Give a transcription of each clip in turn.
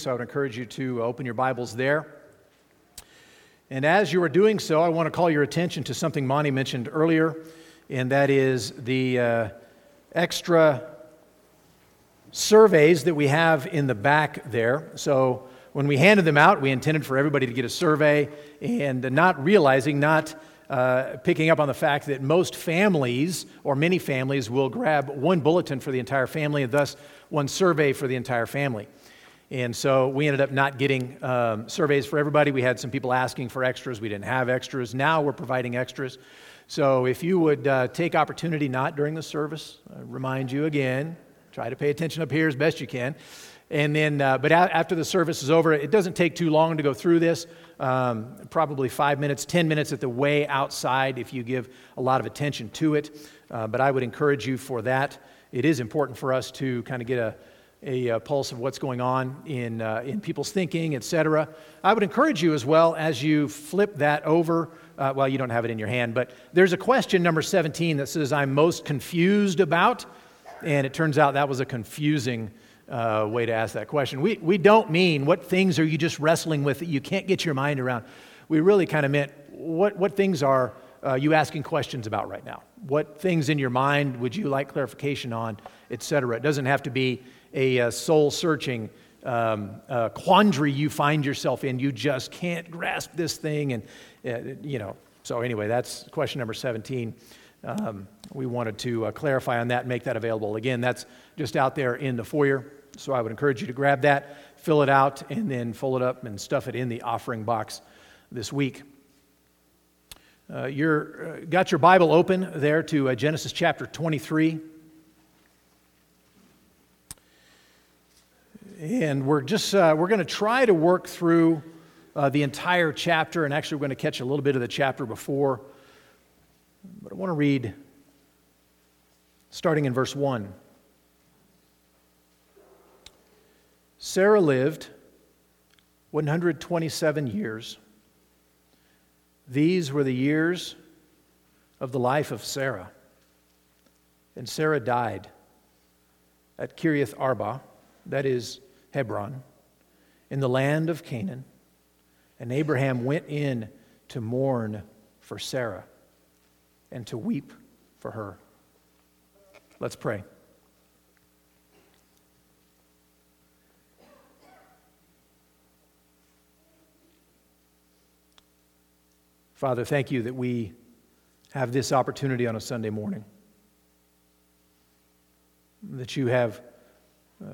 So I would encourage you to open your Bibles there. And as you are doing so, I want to call your attention to something Monty mentioned earlier, and that is the uh, extra surveys that we have in the back there. So when we handed them out, we intended for everybody to get a survey, and not realizing, not uh, picking up on the fact that most families, or many families, will grab one bulletin for the entire family, and thus one survey for the entire family. And so we ended up not getting um, surveys for everybody. We had some people asking for extras. We didn't have extras. Now we're providing extras. So if you would uh, take opportunity, not during the service, I remind you again, try to pay attention up here as best you can. And then, uh, but a- after the service is over, it doesn't take too long to go through this. Um, probably five minutes, 10 minutes at the way outside if you give a lot of attention to it. Uh, but I would encourage you for that. It is important for us to kind of get a, a, uh, pulse of what's going on in, uh, in people's thinking, etc. I would encourage you as well as you flip that over. Uh, well, you don't have it in your hand, but there's a question number 17 that says, I'm most confused about. And it turns out that was a confusing uh, way to ask that question. We, we don't mean what things are you just wrestling with that you can't get your mind around. We really kind of meant what, what things are uh, you asking questions about right now? What things in your mind would you like clarification on, etc. It doesn't have to be a uh, soul searching um, uh, quandary you find yourself in. You just can't grasp this thing. And, uh, you know, so anyway, that's question number 17. Um, we wanted to uh, clarify on that and make that available. Again, that's just out there in the foyer. So I would encourage you to grab that, fill it out, and then fold it up and stuff it in the offering box this week. Uh, you're uh, got your Bible open there to uh, Genesis chapter 23. And we're just uh, we're going to try to work through uh, the entire chapter and actually we're going to catch a little bit of the chapter before. But i want to read starting in verse 1 sarah lived 127 years. These were the years of the life of sarah. And sarah died at kiriath arba that is Hebron, in the land of Canaan, and Abraham went in to mourn for Sarah and to weep for her. Let's pray. Father, thank you that we have this opportunity on a Sunday morning. That you have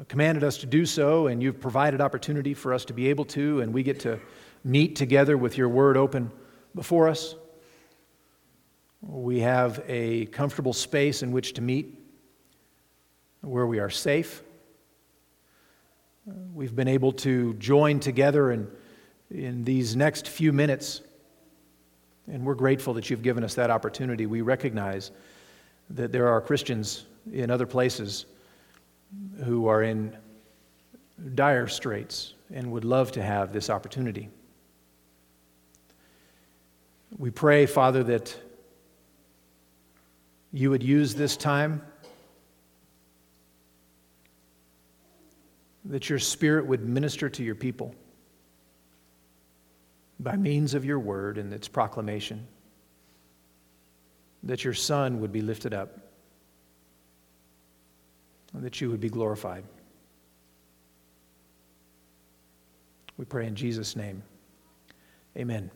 commanded us to do so, and you've provided opportunity for us to be able to, and we get to meet together with your word open before us. We have a comfortable space in which to meet where we are safe. Uh, we've been able to join together in, in these next few minutes, and we're grateful that you've given us that opportunity. We recognize that there are Christians in other places who are in dire straits and would love to have this opportunity. We pray, Father, that you would use this time, that your Spirit would minister to your people by means of your word and its proclamation, that your Son would be lifted up that you would be glorified. We pray in Jesus' name. Amen.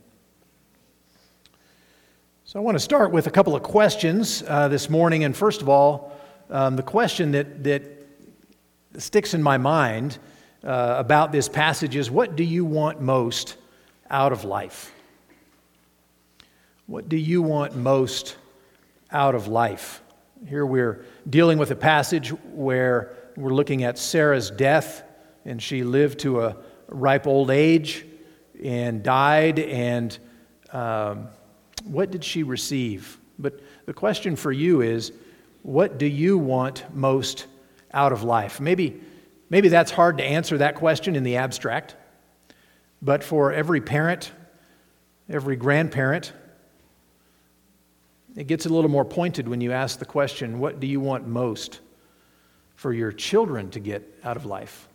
So I want to start with a couple of questions uh, this morning. And first of all, um, the question that, that sticks in my mind uh, about this passage is what do you want most out of life? What do you want most out of life? Here we're dealing with a passage where we're looking at Sarah's death, and she lived to a ripe old age and died. And um, what did she receive? But the question for you is what do you want most out of life? Maybe, maybe that's hard to answer that question in the abstract, but for every parent, every grandparent, it gets a little more pointed when you ask the question what do you want most for your children to get out of life?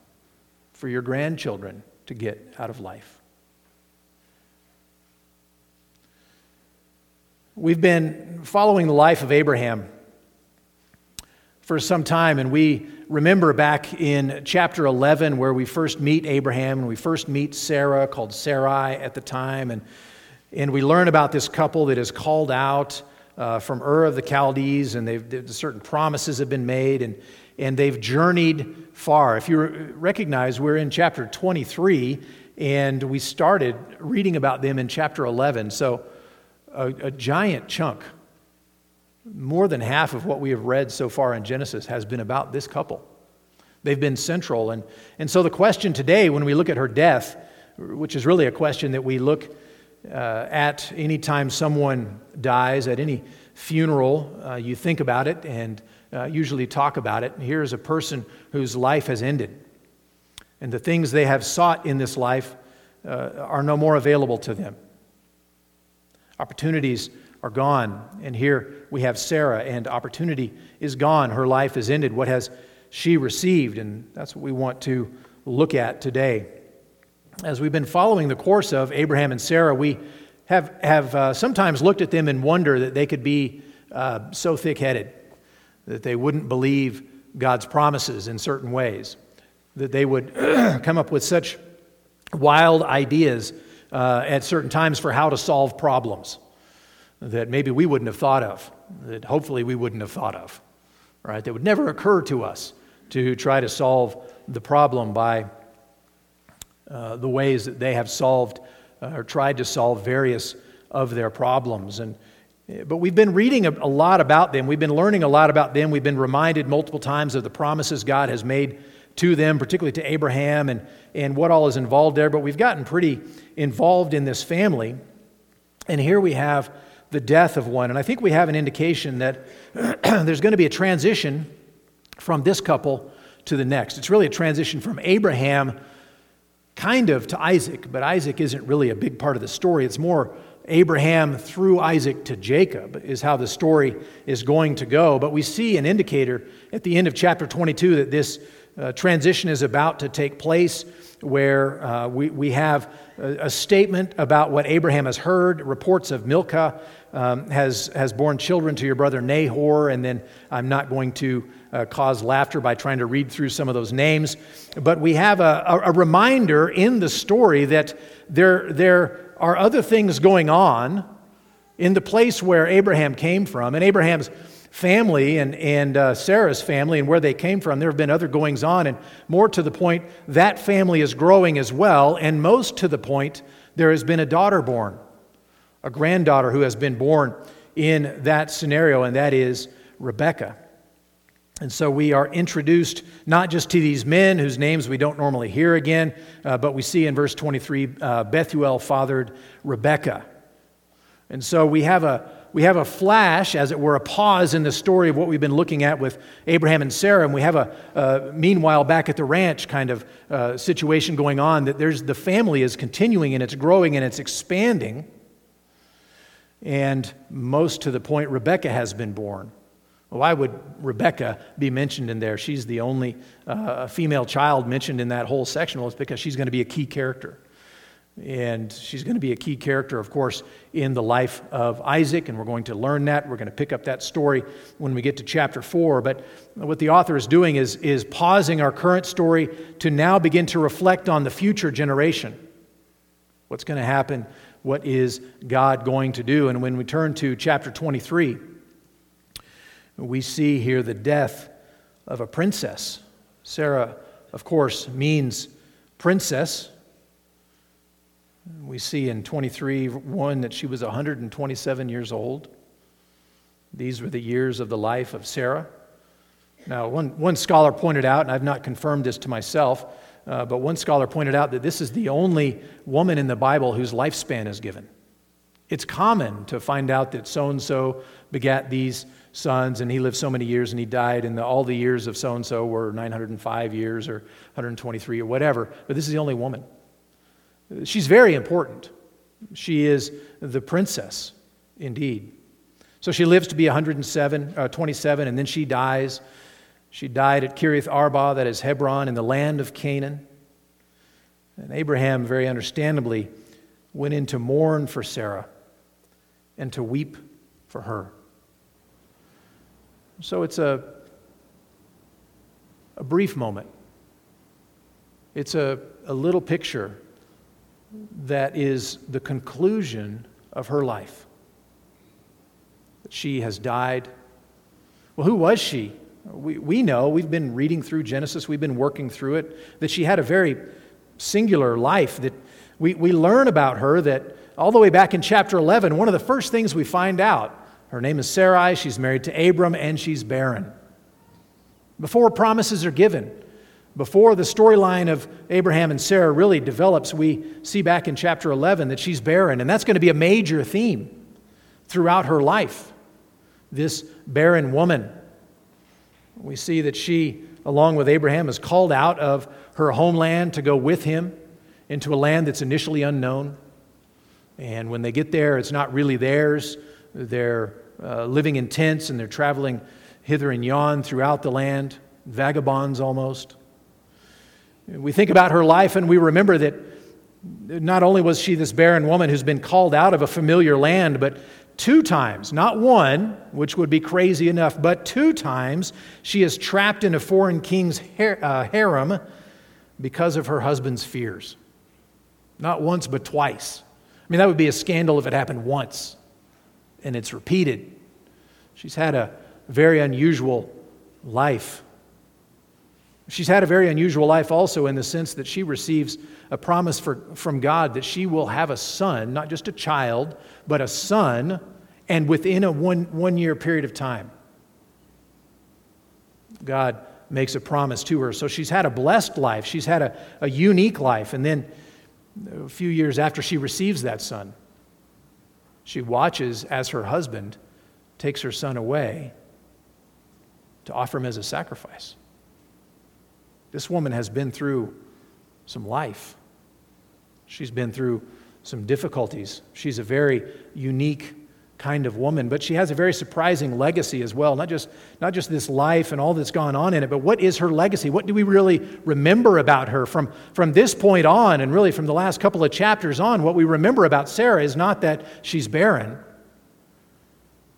for your grandchildren to get out of life. We've been following the life of Abraham for some time, and we remember back in chapter 11 where we first meet Abraham and we first meet Sarah, called Sarai at the time, and, and we learn about this couple that is called out uh, from Ur of the Chaldees, and they've, certain promises have been made, and, and they've journeyed far. If you recognize, we're in chapter 23, and we started reading about them in chapter 11. So, a, a giant chunk, more than half of what we have read so far in Genesis, has been about this couple. They've been central. And, and so, the question today, when we look at her death, which is really a question that we look uh, at any time someone dies, at any funeral, uh, you think about it and uh, usually talk about it. Here's a person whose life has ended, and the things they have sought in this life uh, are no more available to them. Opportunities are gone, and here we have Sarah, and opportunity is gone. Her life is ended. What has she received? And that's what we want to look at today. As we've been following the course of Abraham and Sarah, we have, have uh, sometimes looked at them in wonder that they could be uh, so thick headed that they wouldn't believe God's promises in certain ways, that they would come up with such wild ideas uh, at certain times for how to solve problems that maybe we wouldn't have thought of, that hopefully we wouldn't have thought of, right? That would never occur to us to try to solve the problem by uh, the ways that they have solved uh, or tried to solve various of their problems. And but we've been reading a, a lot about them. We've been learning a lot about them. We've been reminded multiple times of the promises God has made to them, particularly to Abraham, and, and what all is involved there. But we've gotten pretty involved in this family. And here we have the death of one. And I think we have an indication that there's going to be a transition from this couple to the next. It's really a transition from Abraham kind of to Isaac, but Isaac isn't really a big part of the story. It's more Abraham through Isaac to Jacob, is how the story is going to go. But we see an indicator at the end of chapter 22 that this uh, transition is about to take place, where uh, we, we have a, a, statement about what Abraham has heard, reports of Milcah um, has, has borne children to your brother Nahor, and then I'm not going to uh, cause laughter by trying to read through some of those names. But we have a, a, a reminder in the story that there, there are other things going on in the place where Abraham came from. And Abraham's family and, and uh, Sarah's family and where they came from, there have been other goings on. And more to the point, that family is growing as well. And most to the point, there has been a daughter born, a granddaughter who has been born in that scenario, and that is Rebecca. And so we are introduced not just to these men whose names we don't normally hear again, uh, but we see in verse 23 uh, Bethuel fathered Rebekah. And so we have, a, we have a flash, as it were, a pause in the story of what we've been looking at with Abraham and Sarah. And we have a, meanwhile, back at the ranch kind of uh, situation going on that there's, the family is continuing and it's growing and it's expanding. And most to the point, Rebekah has been born. Why would Rebecca be mentioned in there? She's the only uh, female child mentioned in that whole section. Well, it's because she's going to be a key character. And she's going to be a key character, of course, in the life of Isaac, and we're going to learn that. We're going to pick up that story when we get to chapter 4. But what the author is doing is, is pausing our current story to now begin to reflect on the future generation. What's going to happen? What is God going to do? And when we turn to chapter 23, we see here the death of a princess. Sarah, of course, means princess. We see in 23 1 that she was 127 years old. These were the years of the life of Sarah. Now, one, one scholar pointed out, and I've not confirmed this to myself, uh, but one scholar pointed out that this is the only woman in the Bible whose lifespan is given. It's common to find out that so and so begat these sons, and he lived so many years and he died, and the, all the years of so and so were 905 years or 123 or whatever. But this is the only woman. She's very important. She is the princess, indeed. So she lives to be 107, uh, 27, and then she dies. She died at Kiriath Arba, that is Hebron, in the land of Canaan. And Abraham, very understandably, went in to mourn for Sarah and to weep for her. So it's a, a brief moment. It's a, a little picture that is the conclusion of her life. That she has died. Well, who was she? We, we know, we've been reading through Genesis, we've been working through it, that she had a very singular life. That we, we learn about her that all the way back in chapter 11, one of the first things we find out her name is Sarai, she's married to Abram, and she's barren. Before promises are given, before the storyline of Abraham and Sarah really develops, we see back in chapter 11 that she's barren, and that's going to be a major theme throughout her life. This barren woman. We see that she, along with Abraham, is called out of her homeland to go with him into a land that's initially unknown. And when they get there, it's not really theirs. They're uh, living in tents and they're traveling hither and yon throughout the land, vagabonds almost. We think about her life and we remember that not only was she this barren woman who's been called out of a familiar land, but two times, not one, which would be crazy enough, but two times she is trapped in a foreign king's uh, harem because of her husband's fears. Not once, but twice. I mean, that would be a scandal if it happened once and it's repeated. She's had a very unusual life. She's had a very unusual life also in the sense that she receives a promise for, from God that she will have a son, not just a child, but a son, and within a one, one year period of time. God makes a promise to her. So she's had a blessed life, she's had a, a unique life. And then a few years after she receives that son, she watches as her husband takes her son away to offer him as a sacrifice. This woman has been through some life. She's been through some difficulties. She's a very unique kind of woman, but she has a very surprising legacy as well. Not just, not just this life and all that's gone on in it, but what is her legacy? What do we really remember about her from, from this point on, and really from the last couple of chapters on? What we remember about Sarah is not that she's barren,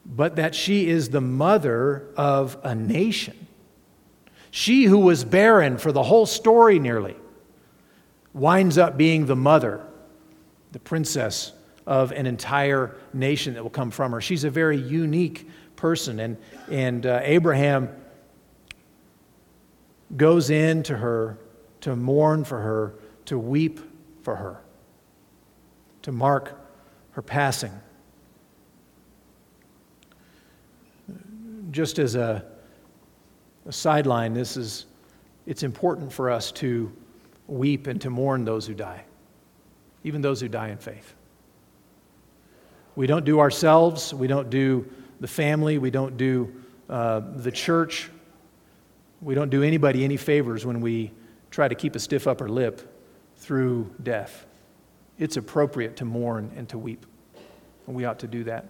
but that she is the mother of a nation. She who was barren for the whole story nearly winds up being the mother, the princess of an entire nation that will come from her. She's a very unique person. And, and uh, Abraham goes in to her to mourn for her, to weep for her, to mark her passing. Just as a, a sideline, this is it's important for us to weep and to mourn those who die, even those who die in faith. We don't do ourselves, we don't do the family, we don't do uh, the church, we don't do anybody any favors when we try to keep a stiff upper lip through death. It's appropriate to mourn and to weep, and we ought to do that.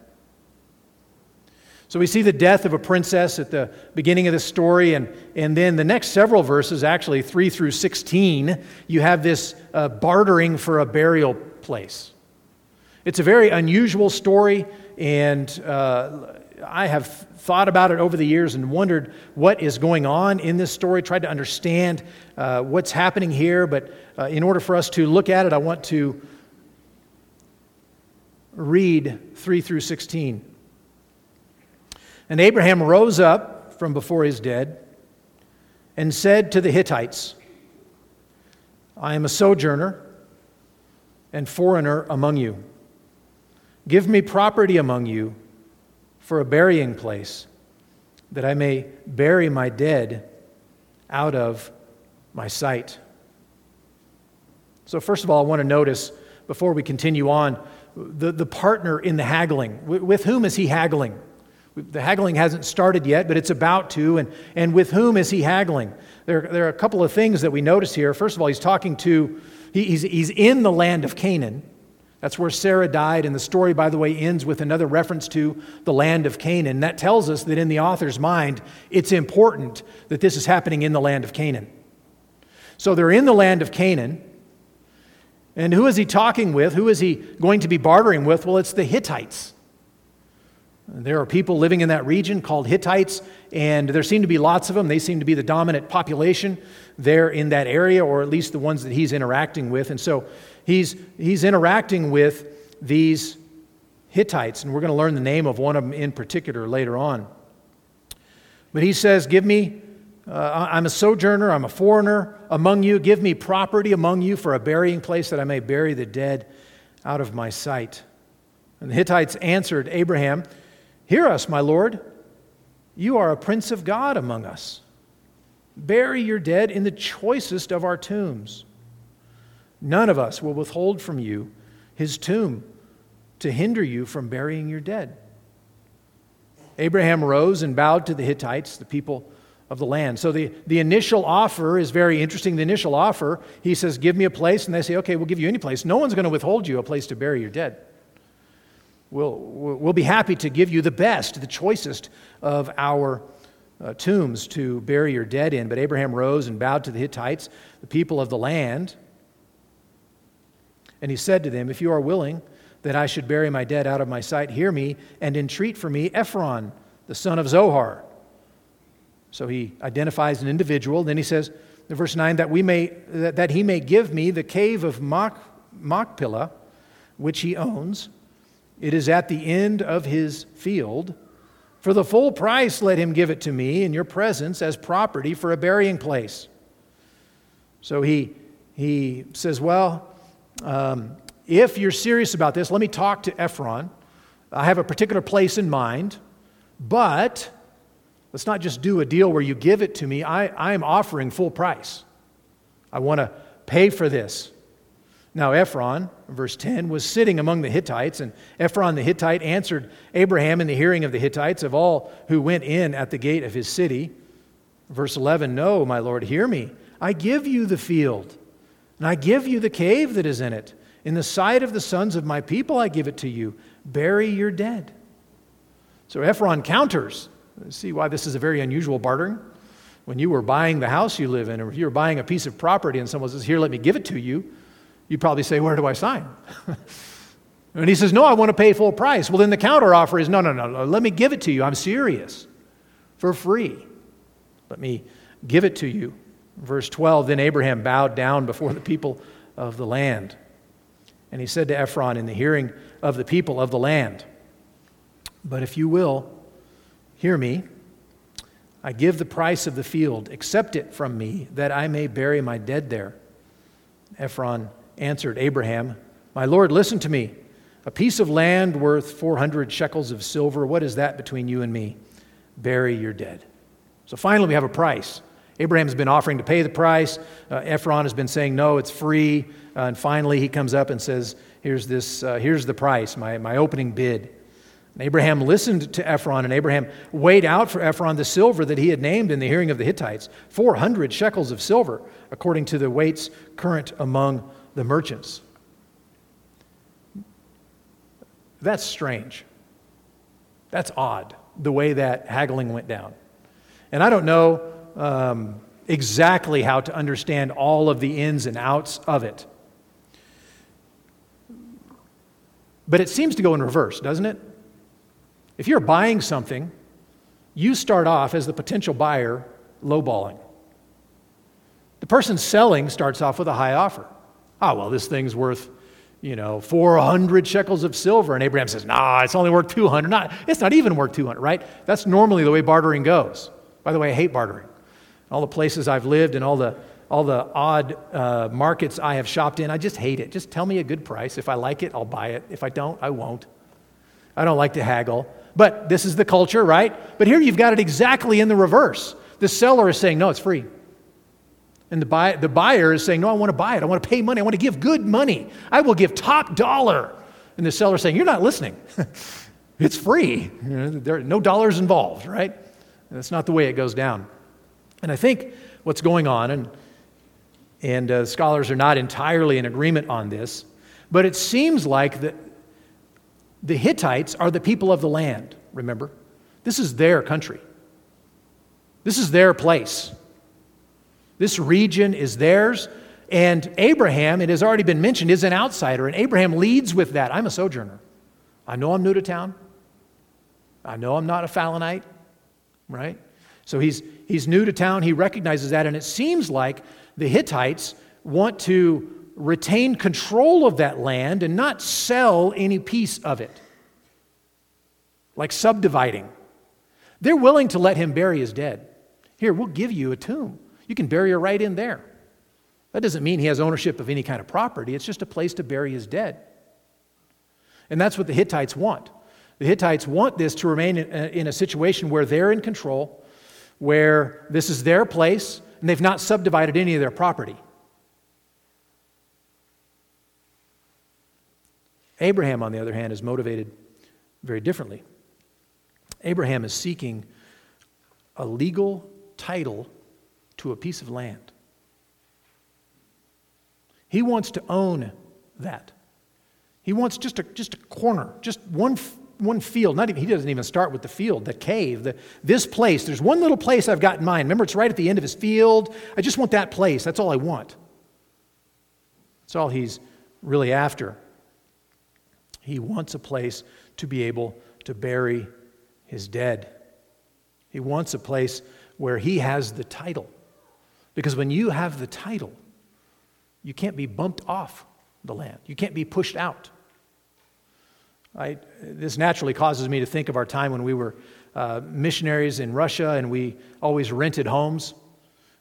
So we see the death of a princess at the beginning of the story, and, and then the next several verses, actually 3 through 16, you have this uh, bartering for a burial place. It's a very unusual story, and uh, I have thought about it over the years and wondered what is going on in this story, tried to understand uh, what's happening here. But uh, in order for us to look at it, I want to read 3 through 16. And Abraham rose up from before his dead and said to the Hittites, I am a sojourner and foreigner among you. Give me property among you for a burying place, that I may bury my dead out of my sight. So, first of all, I want to notice before we continue on the, the partner in the haggling. With, with whom is he haggling? The haggling hasn't started yet, but it's about to. And, and with whom is he haggling? There, there are a couple of things that we notice here. First of all, he's talking to, he, he's, he's in the land of Canaan. That's where Sarah died, and the story, by the way, ends with another reference to the land of Canaan. That tells us that in the author's mind, it's important that this is happening in the land of Canaan. So they're in the land of Canaan, And who is he talking with? Who is he going to be bartering with? Well, it's the Hittites. There are people living in that region called Hittites, and there seem to be lots of them. They seem to be the dominant population there in that area, or at least the ones that he's interacting with. And so he's, he's interacting with these Hittites, and we're going to learn the name of one of them in particular later on. But he says, Give me, uh, I'm a sojourner, I'm a foreigner among you. Give me property among you for a burying place that I may bury the dead out of my sight. And the Hittites answered Abraham, Hear us, my Lord. You are a prince of God among us. Bury your dead in the choicest of our tombs. None of us will withhold from you his tomb to hinder you from burying your dead. Abraham rose and bowed to the Hittites, the people of the land. So the, the initial offer is very interesting. The initial offer, he says, Give me a place. And they say, Okay, we'll give you any place. No one's going to withhold you a place to bury your dead. We'll, we'll be happy to give you the best, the choicest of our uh, tombs to bury your dead in. But Abraham rose and bowed to the Hittites, the people of the land. And he said to them, If you are willing that I should bury my dead out of my sight, hear me and entreat for me Ephron, the son of Zohar. So he identifies an individual. Then he says, in verse 9, that, we may, that, that he may give me the cave of Mach, Machpelah, which he owns. It is at the end of his field for the full price, let him give it to me in your presence as property for a burying place. So he, he says, Well, um, if you're serious about this, let me talk to Ephron. I have a particular place in mind, but let's not just do a deal where you give it to me. I, I am offering full price. I want to pay for this. Now, Ephron, verse 10, was sitting among the Hittites, and Ephron the Hittite answered Abraham in the hearing of the Hittites of all who went in at the gate of his city. Verse 11, No, my Lord, hear me. I give you the field, and I give you the cave that is in it. In the sight of the sons of my people, I give it to you. Bury your dead. So Ephron counters. See why this is a very unusual bartering? When you were buying the house you live in, or if you were buying a piece of property and someone says, Here, let me give it to you you probably say, Where do I sign? and he says, No, I want to pay full price. Well, then the counteroffer is, No, no, no, no, let me give it to you. I'm serious. For free. Let me give it to you. Verse 12 Then Abraham bowed down before the people of the land. And he said to Ephron in the hearing of the people of the land, But if you will, hear me. I give the price of the field. Accept it from me, that I may bury my dead there. Ephron answered Abraham, My Lord, listen to me. A piece of land worth 400 shekels of silver, what is that between you and me? Bury your dead. So finally, we have a price. Abraham's been offering to pay the price. Uh, Ephron has been saying, no, it's free. Uh, and finally, he comes up and says, here's, this, uh, here's the price, my, my opening bid. And Abraham listened to Ephron, and Abraham weighed out for Ephron the silver that he had named in the hearing of the Hittites 400 shekels of silver, according to the weights current among the merchants. That's strange. That's odd, the way that haggling went down. And I don't know um, exactly how to understand all of the ins and outs of it. But it seems to go in reverse, doesn't it? If you're buying something, you start off as the potential buyer lowballing. The person selling starts off with a high offer. Oh, well, this thing's worth, you know, 400 shekels of silver. And Abraham says, nah, it's only worth 200. Not, it's not even worth 200, right? That's normally the way bartering goes. By the way, I hate bartering. All the places I've lived and all the, all the odd uh, markets I have shopped in, I just hate it. Just tell me a good price. If I like it, I'll buy it. If I don't, I won't. I don't like to haggle. But this is the culture, right? But here you've got it exactly in the reverse. The seller is saying, no, it's free. And the, buy, the buyer is saying, No, I want to buy it. I want to pay money. I want to give good money. I will give top dollar. And the seller is saying, You're not listening. it's free. You know, there are no dollars involved, right? And that's not the way it goes down. And I think what's going on, and, and uh, scholars are not entirely in agreement on this, but it seems like the, the Hittites are the people of the land, remember? This is their country, this is their place. This region is theirs, And Abraham, it has already been mentioned, is an outsider, and Abraham leads with that. I'm a sojourner. I know I'm new to town. I know I'm not a Falonite, right? So he's, he's new to town. He recognizes that, and it seems like the Hittites want to retain control of that land and not sell any piece of it, like subdividing. They're willing to let him bury his dead. Here, we'll give you a tomb. You can bury her right in there. That doesn't mean he has ownership of any kind of property, it's just a place to bury his dead. And that's what the Hittites want. The Hittites want this to remain in a, in a situation where they're in control, where this is their place, and they've not subdivided any of their property. Abraham, on the other hand, is motivated very differently. Abraham is seeking a legal title to a piece of land. He wants to own that. He wants just a, just a corner, just one, one field. Not even, he doesn't even start with the field, the cave, the, this place. There's one little place I've got in mind. Remember, it's right at the end of his field. I just want that place. That's all I want. That's all he's really after. He wants a place to be able to bury his dead. He wants a place where he has the title. Because when you have the title, you can't be bumped off the land, you can't be pushed out. I, this naturally causes me to think of our time when we were uh, missionaries in Russia and we always rented homes.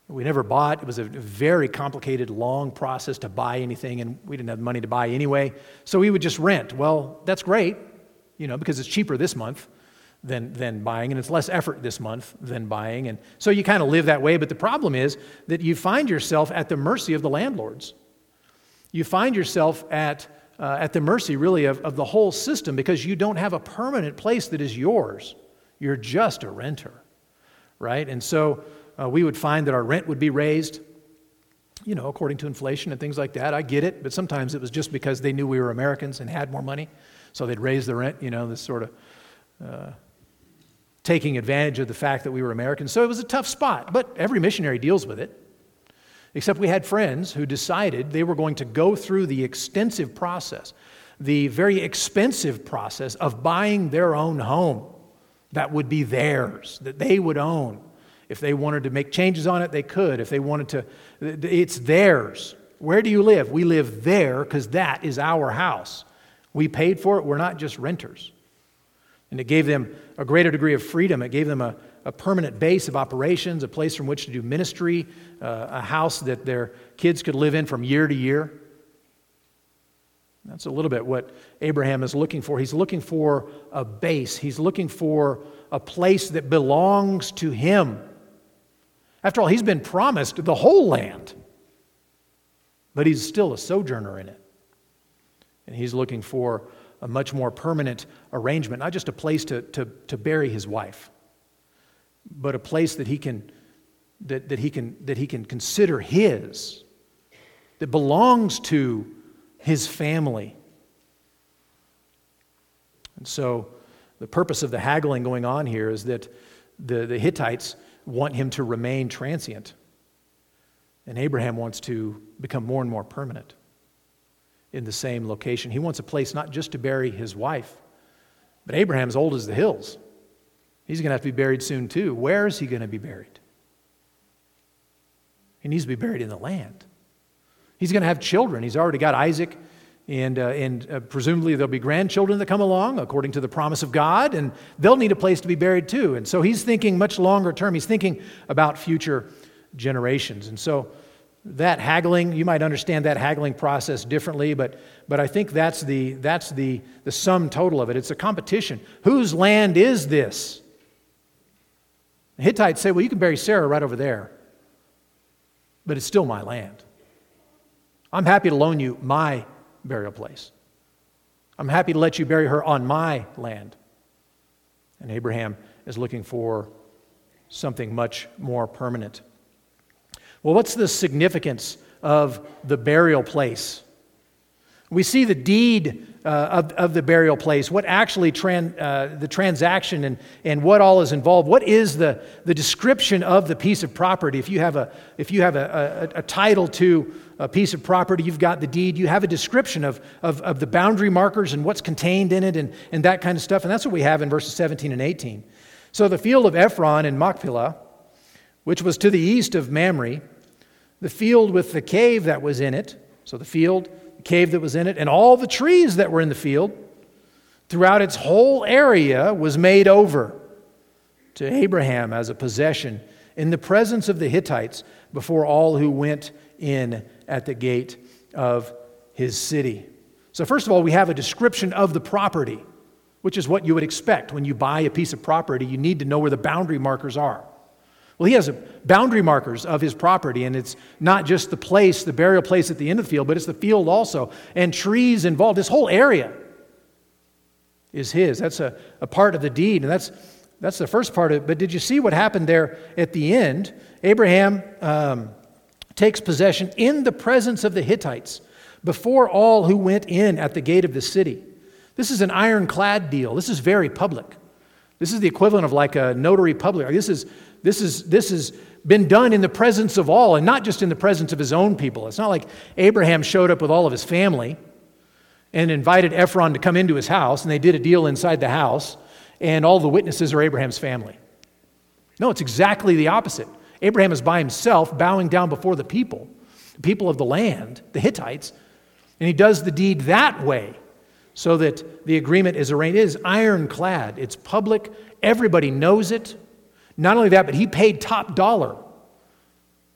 We never bought. It was a very complicated, long process to buy anything, and we didn't have money to buy anyway. So we would just rent. Well, that's great, you know, because it's cheaper this month than, than buying, and it's less effort this month than buying. And so you kind of live that way. But the problem is that you find yourself at the mercy of the landlords. You find yourself at, uh, at the mercy, really, of, of the whole system because you don't have a permanent place that is yours. You're just a renter, right? And so uh, we would find that our rent would be raised, you know, according to inflation and things like that. I get it, but sometimes it was just because they knew we were Americans and had more money, so they'd raise the rent, you know, this sort of uh, taking advantage of the fact that we were Americans. So it was a tough spot, but every missionary deals with it. Except we had friends who decided they were going to go through the extensive process, the very expensive process of buying their own home that would be theirs, that they would own. If they wanted to make changes on it, they could. If they wanted to, it's theirs. Where do you live? We live there because that is our house. We paid for it. We're not just renters. And it gave them a greater degree of freedom. It gave them a, a permanent base of operations, a place from which to do ministry, uh, a house that their kids could live in from year to year. That's a little bit what Abraham is looking for. He's looking for a base, he's looking for a place that belongs to him. After all, he's been promised the whole land, but he's still a sojourner in it. And he's looking for a much more permanent arrangement, not just a place to, to, to bury his wife, but a place that he can, that, that he can, that he can consider his, that belongs to his family. And so the purpose of the haggling going on here is that the, the Hittites want him to remain transient. And Abraham wants to become more and more permanent in the same location. He wants a place not just to bury his wife, but Abraham's old as the hills. He's going to have to be buried soon too. Where is he going to be buried? He needs to be buried in the land. He's going to have children. He's already got Isaac, and, uh, and uh, presumably there'll be grandchildren that come along according to the promise of God, and they'll need a place to be buried too. And so he's thinking much longer term. He's thinking about future generations. And so that haggling, you might understand that haggling process differently, but, but I think that's, the, that's the, the sum total of it. It's a competition. Whose land is this? The Hittites say, well, you can bury Sarah right over there, but it's still my land. I'm happy to loan you my burial place. I'm happy to let you bury her on my land. And Abraham is looking for something much more permanent. Well, what's the significance of the burial place? We see the deed uh, of, of the burial place, what actually, tran, uh, the transaction and, and what all is involved. What is the, the description of the piece of property? If you have, a, if you have a, a, a title to a piece of property, you've got the deed, you have a description of, of, of the boundary markers and what's contained in it and, and that kind of stuff. And that's what we have in verses 17 and 18. So the field of Ephron and Machpelah, which was to the east of Mamre, the field with the cave that was in it, so the field, cave that was in it, and all the trees that were in the field, throughout its whole area was made over to Abraham as a possession in the presence of the Hittites before all who went in at the gate of his city. So, first of all, we have a description of the property, which is what you would expect when you buy a piece of property. You need to know where the boundary markers are. Well, he has boundary markers of his property, and it's not just the place, the burial place at the end of the field, but it's the field also, and trees involved. This whole area is his. That's a, a part of the deed, and that's, that's the first part of it. But did you see what happened there at the end? Abraham um, takes possession in the presence of the Hittites before all who went in at the gate of the city. This is an ironclad deal. This is very public. This is the equivalent of like a notary public. This is this is this has been done in the presence of all, and not just in the presence of his own people. It's not like Abraham showed up with all of his family and invited Ephron to come into his house, and they did a deal inside the house, and all the witnesses are Abraham's family. No, it's exactly the opposite. Abraham is by himself, bowing down before the people, the people of the land, the Hittites, and he does the deed that way so that the agreement is arranged. It is ironclad, it's public, everybody knows it. Not only that, but he paid top dollar.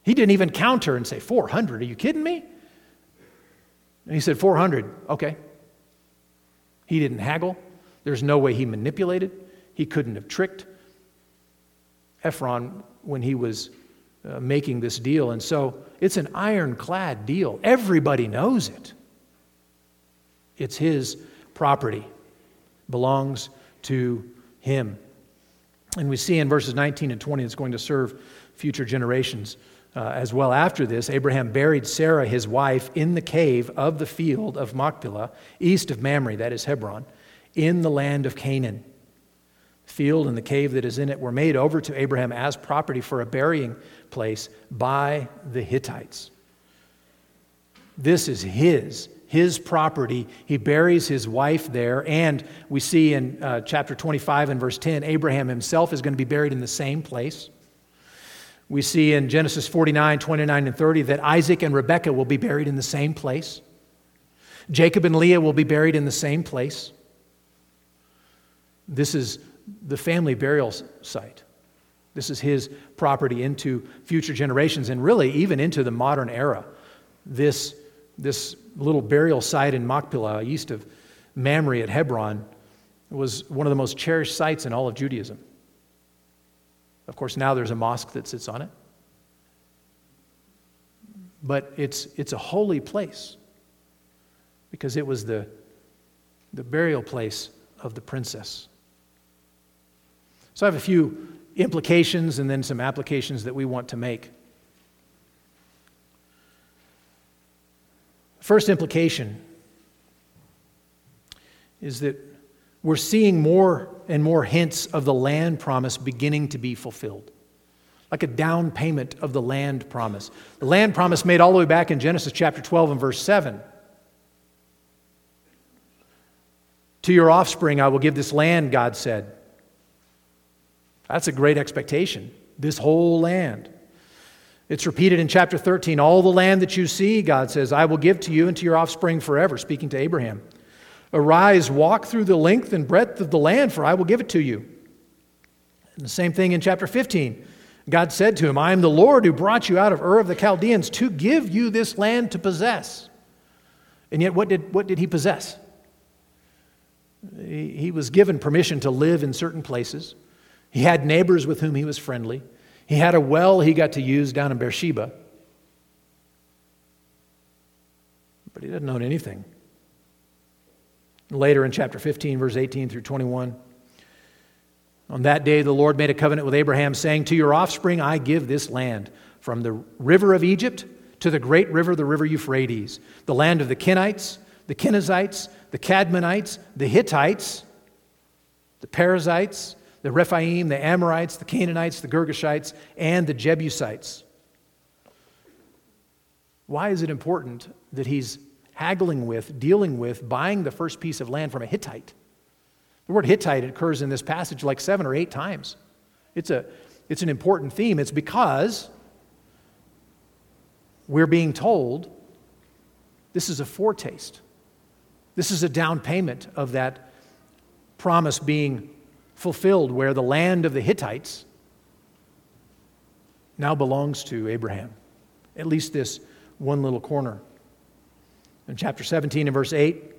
He didn't even counter and say, 400, are you kidding me? And he said, 400, okay. He didn't haggle. There's no way he manipulated. He couldn't have tricked Ephron when he was uh, making this deal. And so it's an ironclad deal. Everybody knows it. It's his property, belongs to him. And we see in verses 19 and 20 it's going to serve future generations uh, as well. After this, Abraham buried Sarah, his wife, in the cave of the field of Machpelah, east of Mamre, that is Hebron, in the land of Canaan The field and the cave that is in it were made over to Abraham as property for a burying place by the Hittites. This is his, his property. He buries his wife there. And we see in uh, chapter 25 and verse 10, Abraham himself is going to be buried in the same place. We see in Genesis 49, 29, and 30 that Isaac and Rebekah will be buried in the same place. Jacob and Leah will be buried in the same place. This is the family burial site. This is his property into future generations and really even into the modern era. This, this little burial site in Machpelah, east of Mamre at Hebron, was one of the most cherished sites in all of Judaism. Of course, now there's a mosque that sits on it. But it's, it's a holy place because it was the, the burial place of the princess. So I have a few implications and then some applications that we want to make. First implication is that we're seeing more and more hints of the land promise beginning to be fulfilled. Like a down payment of the land promise. The land promise made all the way back in Genesis chapter 12 and verse 7. To your offspring I will give this land, God said. That's a great expectation. This whole land. It's repeated in chapter 13. All the land that you see, God says, I will give to you and to your offspring forever, speaking to Abraham. Arise, walk through the length and breadth of the land, for I will give it to you. And the same thing in chapter 15. God said to him, I am the Lord who brought you out of Ur of the Chaldeans to give you this land to possess. And yet, what did, what did he possess? He, he was given permission to live in certain places. He had neighbors with whom he was friendly. He had a well he got to use down in Beersheba. But he didn't own anything. Later in chapter 15, verse 18 through 21, on that day the Lord made a covenant with Abraham, saying, To your offspring I give this land, from the river of Egypt to the great river, the river Euphrates, the land of the Kenites, the Kenizzites, the Kadmonites, the Hittites, the Perizzites, the Rephaim, the Amorites, the Canaanites, the Girgashites, and the Jebusites. Why is it important that he's haggling with, dealing with, buying the first piece of land from a Hittite? The word Hittite occurs in this passage like seven or eight times. It's, a, it's an important theme. It's because we're being told this is a foretaste. This is a down payment of that promise being fulfilled, where the land of the Hittites now belongs to Abraham, at least this one little corner. In chapter 17 and verse 8,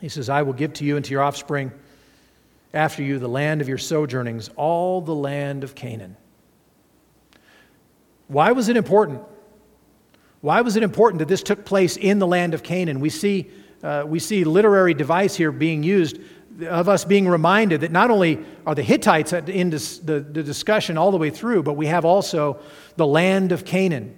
he says, I will give to you and to your offspring after you the land of your sojournings, all the land of Canaan. Why was it important? Why was it important that this took place in the land of Canaan? We see, uh, we see literary device here being used of us being reminded that not only are the Hittites in the, the discussion all the way through, but we have also the land of Canaan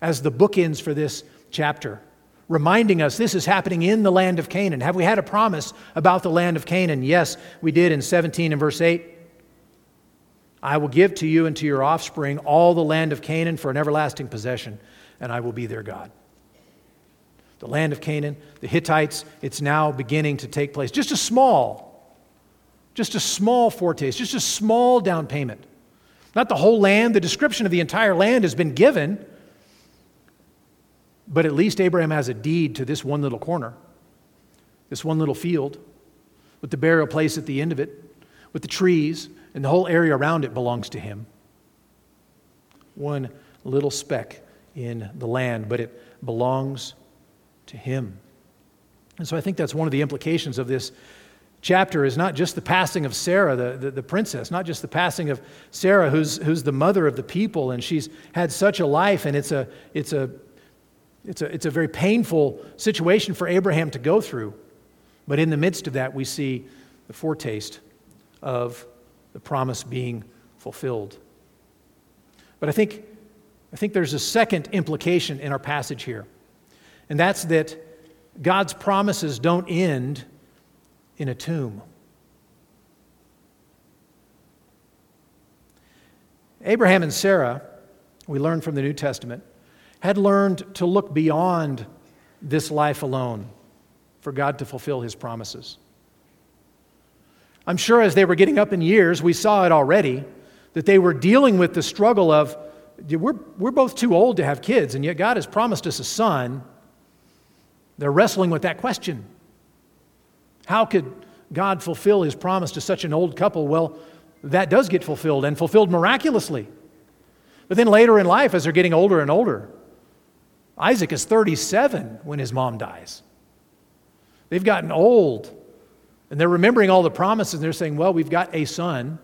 as the bookends for this chapter, reminding us this is happening in the land of Canaan. Have we had a promise about the land of Canaan? Yes, we did in 17 and verse 8. I will give to you and to your offspring all the land of Canaan for an everlasting possession, and I will be their God. The land of Canaan, the Hittites, it's now beginning to take place. Just a small, just a small foretaste, just a small down payment. Not the whole land, the description of the entire land has been given, but at least Abraham has a deed to this one little corner, this one little field, with the burial place at the end of it, with the trees, and the whole area around it belongs to him. One little speck in the land, but it belongs to him. And so I think that's one of the implications of this chapter is not just the passing of Sarah, the, the, the, princess, not just the passing of Sarah, who's, who's the mother of the people, and she's had such a life, and it's a, it's a it's a, it's a very painful situation for Abraham to go through. But in the midst of that, we see the foretaste of the promise being fulfilled. But I think, I think there's a second implication in our passage here, and that's that God's promises don't end in a tomb. Abraham and Sarah, we learn from the New Testament, had learned to look beyond this life alone for God to fulfill his promises. I'm sure as they were getting up in years, we saw it already, that they were dealing with the struggle of we're, we're both too old to have kids, and yet God has promised us a son. They're wrestling with that question. How could God fulfill his promise to such an old couple? Well, that does get fulfilled and fulfilled miraculously. But then later in life, as they're getting older and older, Isaac is 37 when his mom dies. They've gotten old and they're remembering all the promises and they're saying, well, we've got a son.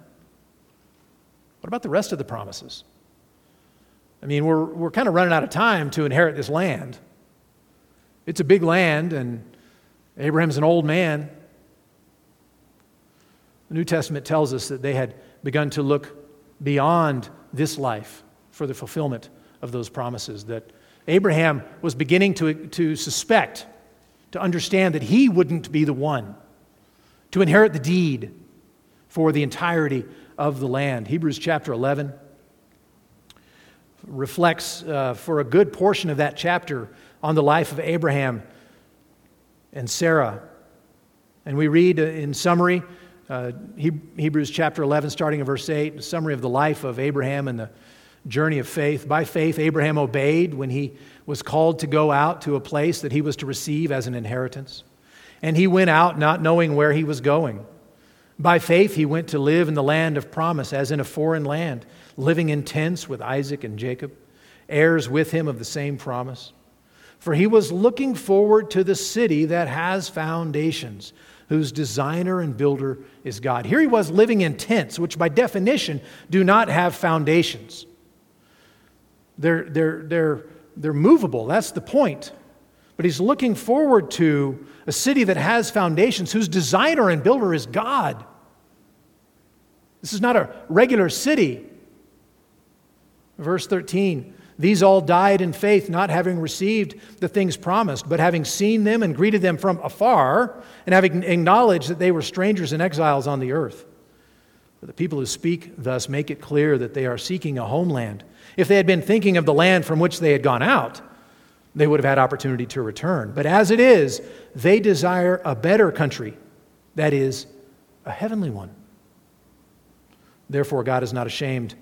What about the rest of the promises? I mean, we're, we're kind of running out of time to inherit this land. It's a big land, and Abraham's an old man. The New Testament tells us that they had begun to look beyond this life for the fulfillment of those promises, that Abraham was beginning to, to suspect, to understand that he wouldn't be the one to inherit the deed for the entirety of the land. Hebrews chapter 11 reflects uh, for a good portion of that chapter on the life of Abraham and Sarah. And we read uh, in summary, uh, Hebrews chapter 11, starting in verse 8, a summary of the life of Abraham and the journey of faith. By faith, Abraham obeyed when he was called to go out to a place that he was to receive as an inheritance. And he went out not knowing where he was going. By faith, he went to live in the land of promise, as in a foreign land, living in tents with Isaac and Jacob, heirs with him of the same promise. For he was looking forward to the city that has foundations, whose designer and builder is God. Here he was living in tents, which by definition do not have foundations. They're, they're, they're, they're movable. That's the point. But he's looking forward to a city that has foundations, whose designer and builder is God. This is not a regular city. Verse 13 These all died in faith, not having received the things promised, but having seen them and greeted them from afar, and having acknowledged that they were strangers and exiles on the earth. But the people who speak thus make it clear that they are seeking a homeland. If they had been thinking of the land from which they had gone out, they would have had opportunity to return. But as it is, they desire a better country, that is, a heavenly one. Therefore, God is not ashamed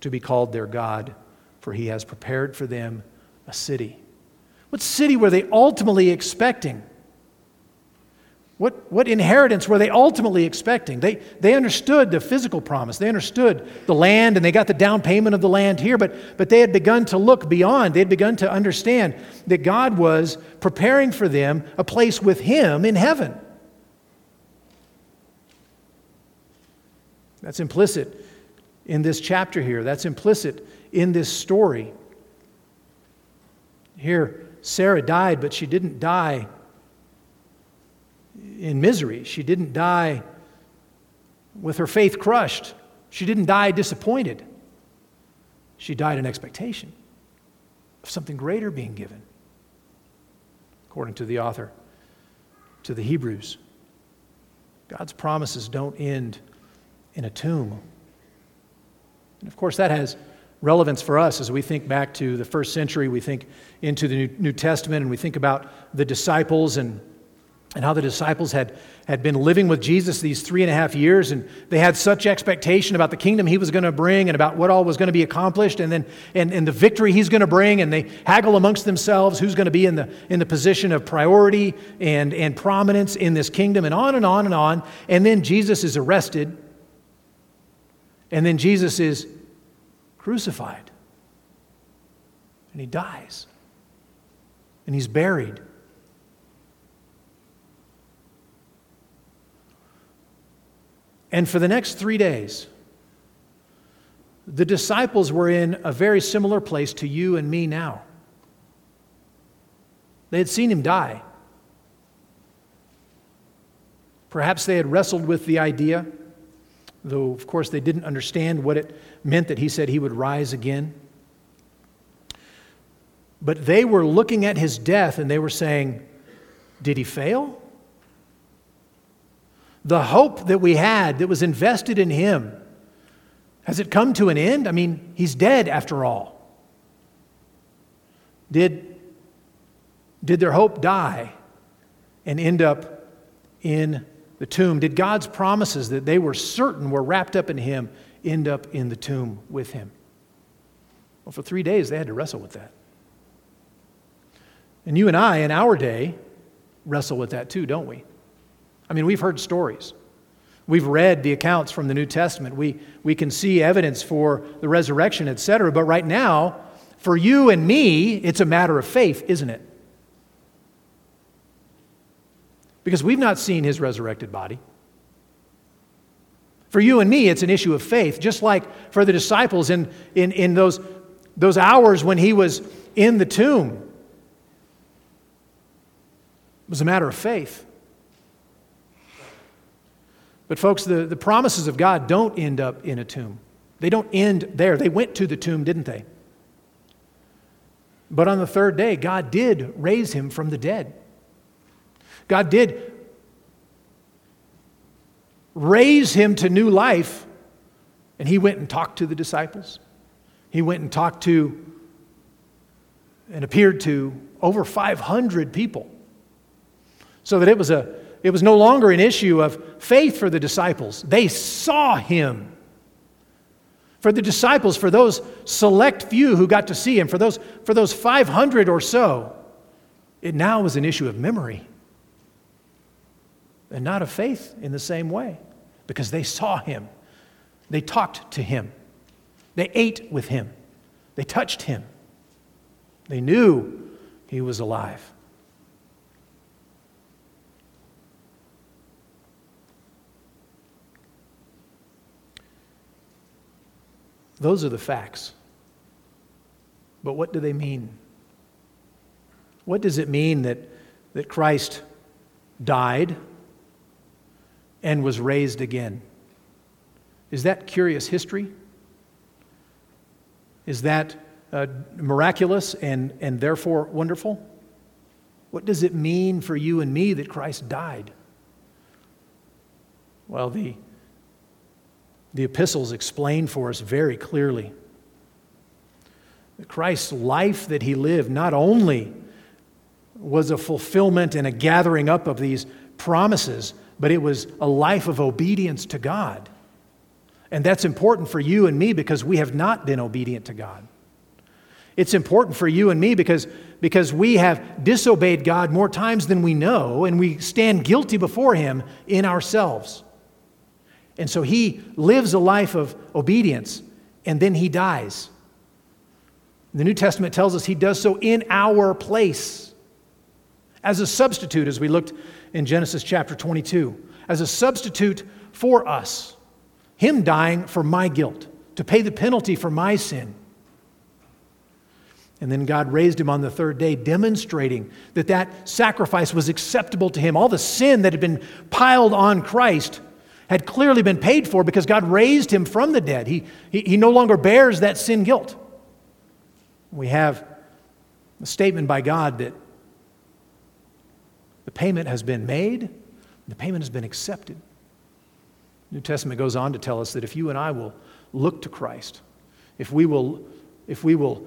to be called their God for he has prepared for them a city. What city were they ultimately expecting? What, what inheritance were they ultimately expecting? They, they understood the physical promise. They understood the land and they got the down payment of the land here, but, but they had begun to look beyond. They had begun to understand that God was preparing for them a place with Him in heaven. That's implicit in this chapter here. That's implicit in this story. Here, Sarah died, but she didn't die in misery. She didn't die with her faith crushed. She didn't die disappointed. She died in expectation of something greater being given, according to the author to the Hebrews. God's promises don't end in a tomb. And of course, that has relevance for us as we think back to the first century, we think into the New Testament, and we think about the disciples and, and how the disciples had, had been living with Jesus these three and a half years, and they had such expectation about the kingdom he was going to bring and about what all was going to be accomplished, and then and, and the victory he's going to bring, and they haggle amongst themselves who's going to be in the, in the position of priority and, and prominence in this kingdom, and on and on and on. And then Jesus is arrested, and then Jesus is crucified. And he dies. And he's buried. And for the next three days, the disciples were in a very similar place to you and me now. They had seen him die. Perhaps they had wrestled with the idea though, of course, they didn't understand what it meant that he said he would rise again. But they were looking at his death and they were saying, Did he fail? The hope that we had that was invested in him, has it come to an end? I mean, he's dead after all. Did, did their hope die and end up in the tomb, did God's promises that they were certain were wrapped up in him end up in the tomb with him? Well, for three days they had to wrestle with that. And you and I, in our day, wrestle with that too, don't we? I mean, we've heard stories. We've read the accounts from the New Testament. We, we can see evidence for the resurrection, etc. But right now, for you and me, it's a matter of faith, isn't it? Because we've not seen his resurrected body. For you and me, it's an issue of faith, just like for the disciples in, in, in those, those hours when he was in the tomb. It was a matter of faith. But, folks, the, the promises of God don't end up in a tomb. They don't end there. They went to the tomb, didn't they? But on the third day, God did raise him from the dead. God did raise him to new life, and he went and talked to the disciples. He went and talked to and appeared to over 500 people. So that it was, a, it was no longer an issue of faith for the disciples. They saw him. For the disciples, for those select few who got to see him, for those, for those 500 or so, it now was an issue of memory and not of faith in the same way because they saw him. They talked to him. They ate with him. They touched him. They knew he was alive. Those are the facts. But what do they mean? What does it mean that, that Christ died and was raised again. Is that curious history? Is that uh, miraculous and, and therefore wonderful? What does it mean for you and me that Christ died? Well, the, the epistles explain for us very clearly that Christ's life that he lived not only was a fulfillment and a gathering up of these promises, but it was a life of obedience to God. And that's important for you and me because we have not been obedient to God. It's important for you and me because, because we have disobeyed God more times than we know, and we stand guilty before Him in ourselves. And so He lives a life of obedience, and then He dies. The New Testament tells us He does so in our place as a substitute, as we looked in Genesis chapter 22, as a substitute for us. Him dying for my guilt, to pay the penalty for my sin. And then God raised him on the third day, demonstrating that that sacrifice was acceptable to him. All the sin that had been piled on Christ had clearly been paid for because God raised him from the dead. He, he, he no longer bears that sin guilt. We have a statement by God that the payment has been made, the payment has been accepted. New Testament goes on to tell us that if you and I will look to Christ, if we will, if we will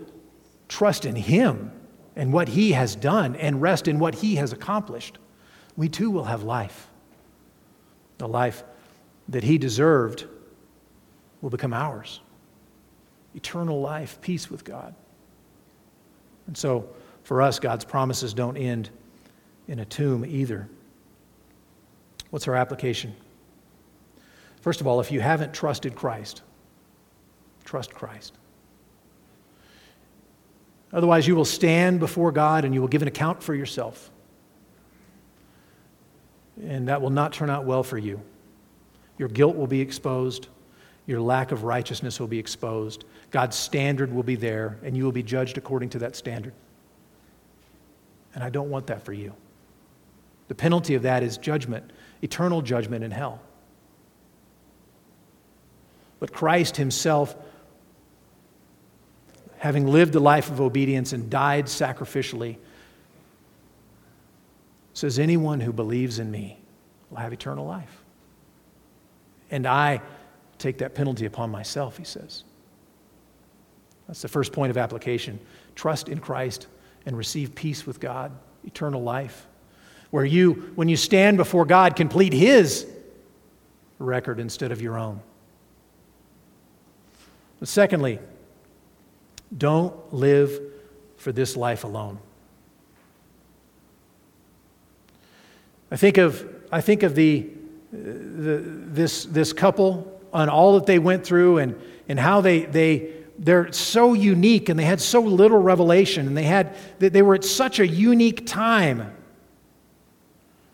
trust in Him and what He has done and rest in what He has accomplished, we too will have life. The life that He deserved will become ours eternal life, peace with God. And so, for us, God's promises don't end in a tomb either. What's our application? First of all, if you haven't trusted Christ, trust Christ. Otherwise, you will stand before God and you will give an account for yourself. And that will not turn out well for you. Your guilt will be exposed. Your lack of righteousness will be exposed. God's standard will be there, and you will be judged according to that standard. And I don't want that for you. The penalty of that is judgment, eternal judgment in hell. But Christ himself, having lived a life of obedience and died sacrificially, says, Anyone who believes in me will have eternal life. And I take that penalty upon myself, he says. That's the first point of application. Trust in Christ and receive peace with God, eternal life, where you, when you stand before God, complete His record instead of your own. But secondly, don't live for this life alone. I think of, I think of the, uh, the, this, this couple on all that they went through and, and how they, they, they're so unique and they had so little revelation and they, had, they were at such a unique time.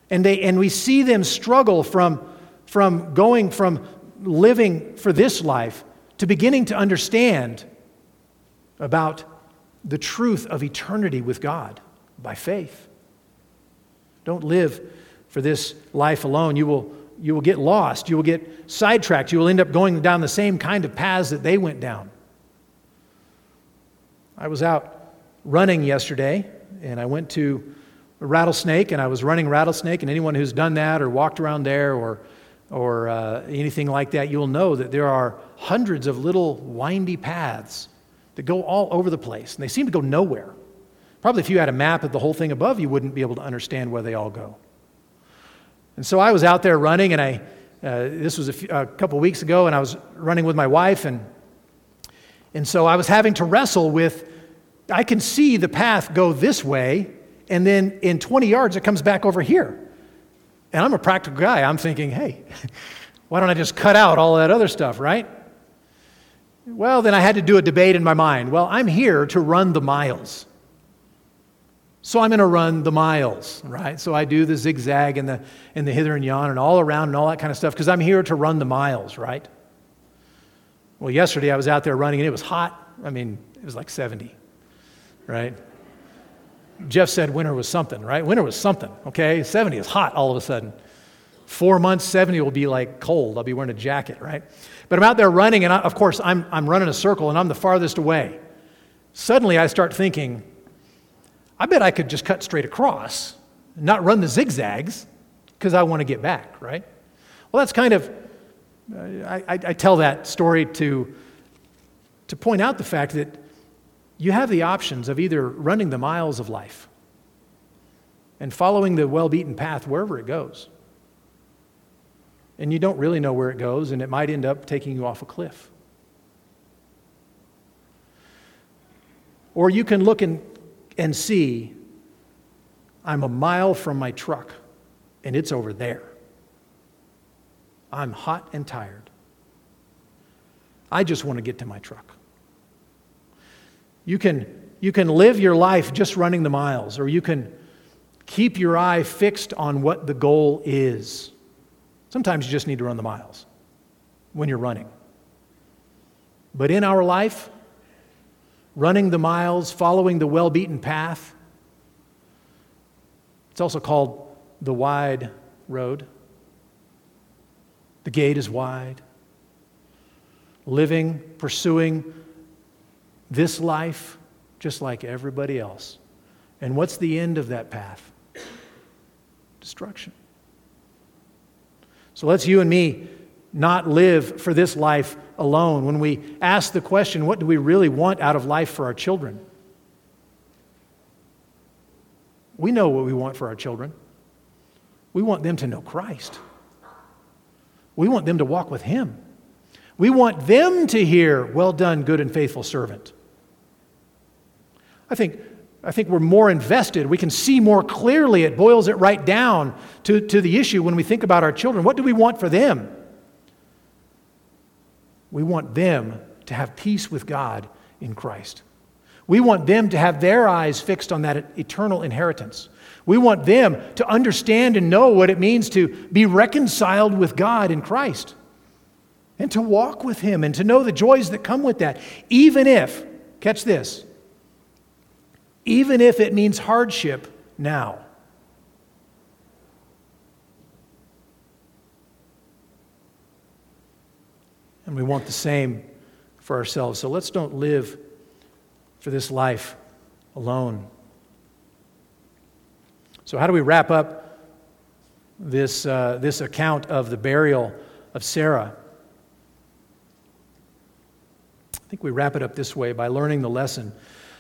And, they, and we see them struggle from, from going from living for this life to beginning to understand about the truth of eternity with God by faith. Don't live for this life alone. You will, you will get lost. You will get sidetracked. You will end up going down the same kind of paths that they went down. I was out running yesterday, and I went to Rattlesnake, and I was running Rattlesnake, and anyone who's done that or walked around there or or uh, anything like that, you'll know that there are hundreds of little windy paths that go all over the place, and they seem to go nowhere. Probably if you had a map of the whole thing above, you wouldn't be able to understand where they all go. And so I was out there running, and I, uh, this was a, few, a couple weeks ago, and I was running with my wife, and, and so I was having to wrestle with I can see the path go this way, and then in 20 yards, it comes back over here. And I'm a practical guy. I'm thinking, hey, why don't I just cut out all that other stuff, right? Well, then I had to do a debate in my mind. Well, I'm here to run the miles. So I'm going to run the miles, right? So I do the zigzag and the, and the hither and yon and all around and all that kind of stuff because I'm here to run the miles, right? Well, yesterday I was out there running and it was hot. I mean, it was like 70, right? Jeff said winter was something, right? Winter was something, okay? 70 is hot all of a sudden. Four months, 70 will be like cold. I'll be wearing a jacket, right? But I'm out there running, and I, of course, I'm, I'm running a circle, and I'm the farthest away. suddenly I start thinking, I bet I could just cut straight across not run the zigzags because I want to get back, right? Well, that's kind of, uh, I, I, tell that story to, to point out the fact that you have the options of either running the miles of life and following the well beaten path wherever it goes. And you don't really know where it goes, and it might end up taking you off a cliff. Or you can look and, and see, I'm a mile from my truck, and it's over there. I'm hot and tired. I just want to get to my truck. You can, you can live your life just running the miles, or you can keep your eye fixed on what the goal is. Sometimes you just need to run the miles when you're running. But in our life, running the miles, following the well beaten path, it's also called the wide road. The gate is wide. Living, pursuing this life just like everybody else. And what's the end of that path? Destruction. So let's you and me not live for this life alone. When we ask the question, what do we really want out of life for our children? We know what we want for our children. We want them to know Christ. We want them to walk with Him. We want them to hear, Well done, good and faithful servant. I think, I think we're more invested. We can see more clearly. It boils it right down to, to the issue when we think about our children. What do we want for them? We want them to have peace with God in Christ. We want them to have their eyes fixed on that eternal inheritance. We want them to understand and know what it means to be reconciled with God in Christ and to walk with Him and to know the joys that come with that, even if, catch this, even if it means hardship now. And we want the same for ourselves. So let's don't live for this life alone. So, how do we wrap up this, uh, this account of the burial of Sarah? I think we wrap it up this way by learning the lesson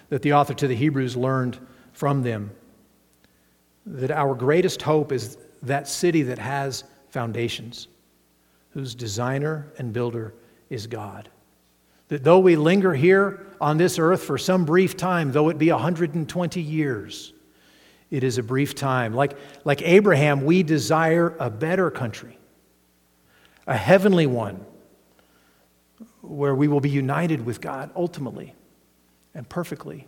that the author to the Hebrews learned from them. That our greatest hope is that city that has foundations, whose designer and builder is God. That though we linger here on this earth for some brief time, though it be 120 years, it is a brief time. Like, like Abraham, we desire a better country, a heavenly one, where we will be united with God ultimately and perfectly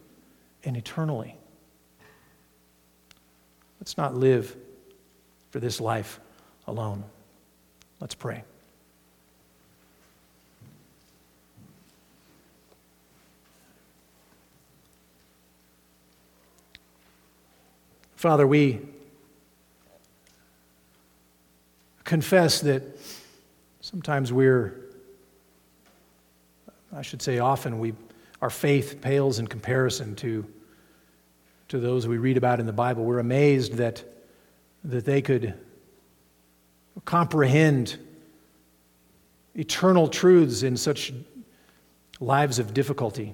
and eternally. Let's not live for this life alone. Let's pray. Father, we confess that sometimes we're, I should say often, we, our faith pales in comparison to, to those we read about in the Bible. We're amazed that, that they could comprehend eternal truths in such lives of difficulty.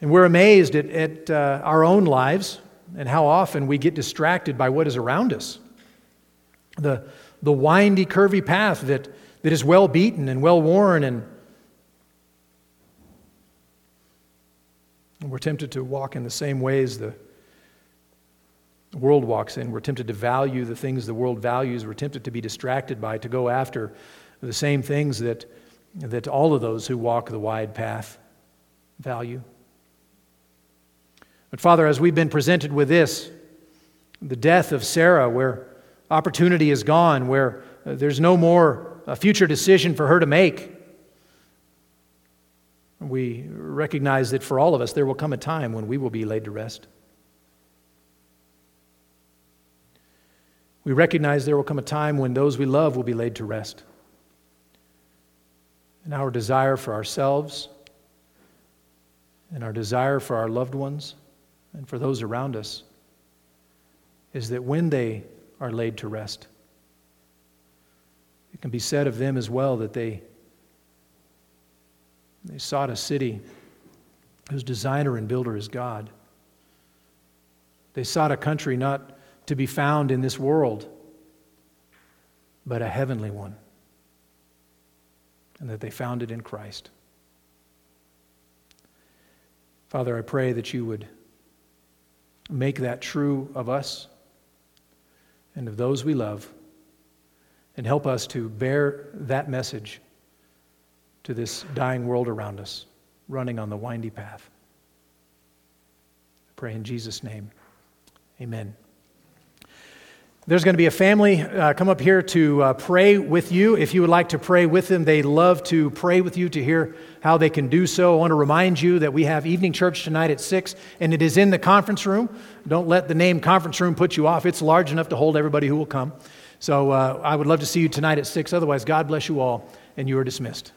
And we're amazed at, at uh, our own lives and how often we get distracted by what is around us. The, the windy, curvy path that, that is well beaten and well worn, and we're tempted to walk in the same ways the world walks in. We're tempted to value the things the world values. We're tempted to be distracted by, to go after the same things that, that all of those who walk the wide path value. But Father, as we've been presented with this, the death of Sarah, where opportunity is gone, where uh, there's no more a future decision for her to make, we recognize that for all of us, there will come a time when we will be laid to rest. We recognize there will come a time when those we love will be laid to rest. And our desire for ourselves and our desire for our loved ones and for those around us is that when they are laid to rest, can be said of them as well that they, they sought a city whose designer and builder is God. They sought a country not to be found in this world, but a heavenly one, and that they found it in Christ. Father, I pray that you would make that true of us and of those we love, and help us to bear that message to this dying world around us, running on the windy path. I pray in Jesus' name. Amen. There's going to be a family uh, come up here to uh, pray with you. If you would like to pray with them, they love to pray with you to hear how they can do so. I want to remind you that we have evening church tonight at 6, and it is in the conference room. Don't let the name conference room put you off. It's large enough to hold everybody who will come. So uh, I would love to see you tonight at 6. Otherwise, God bless you all, and you are dismissed.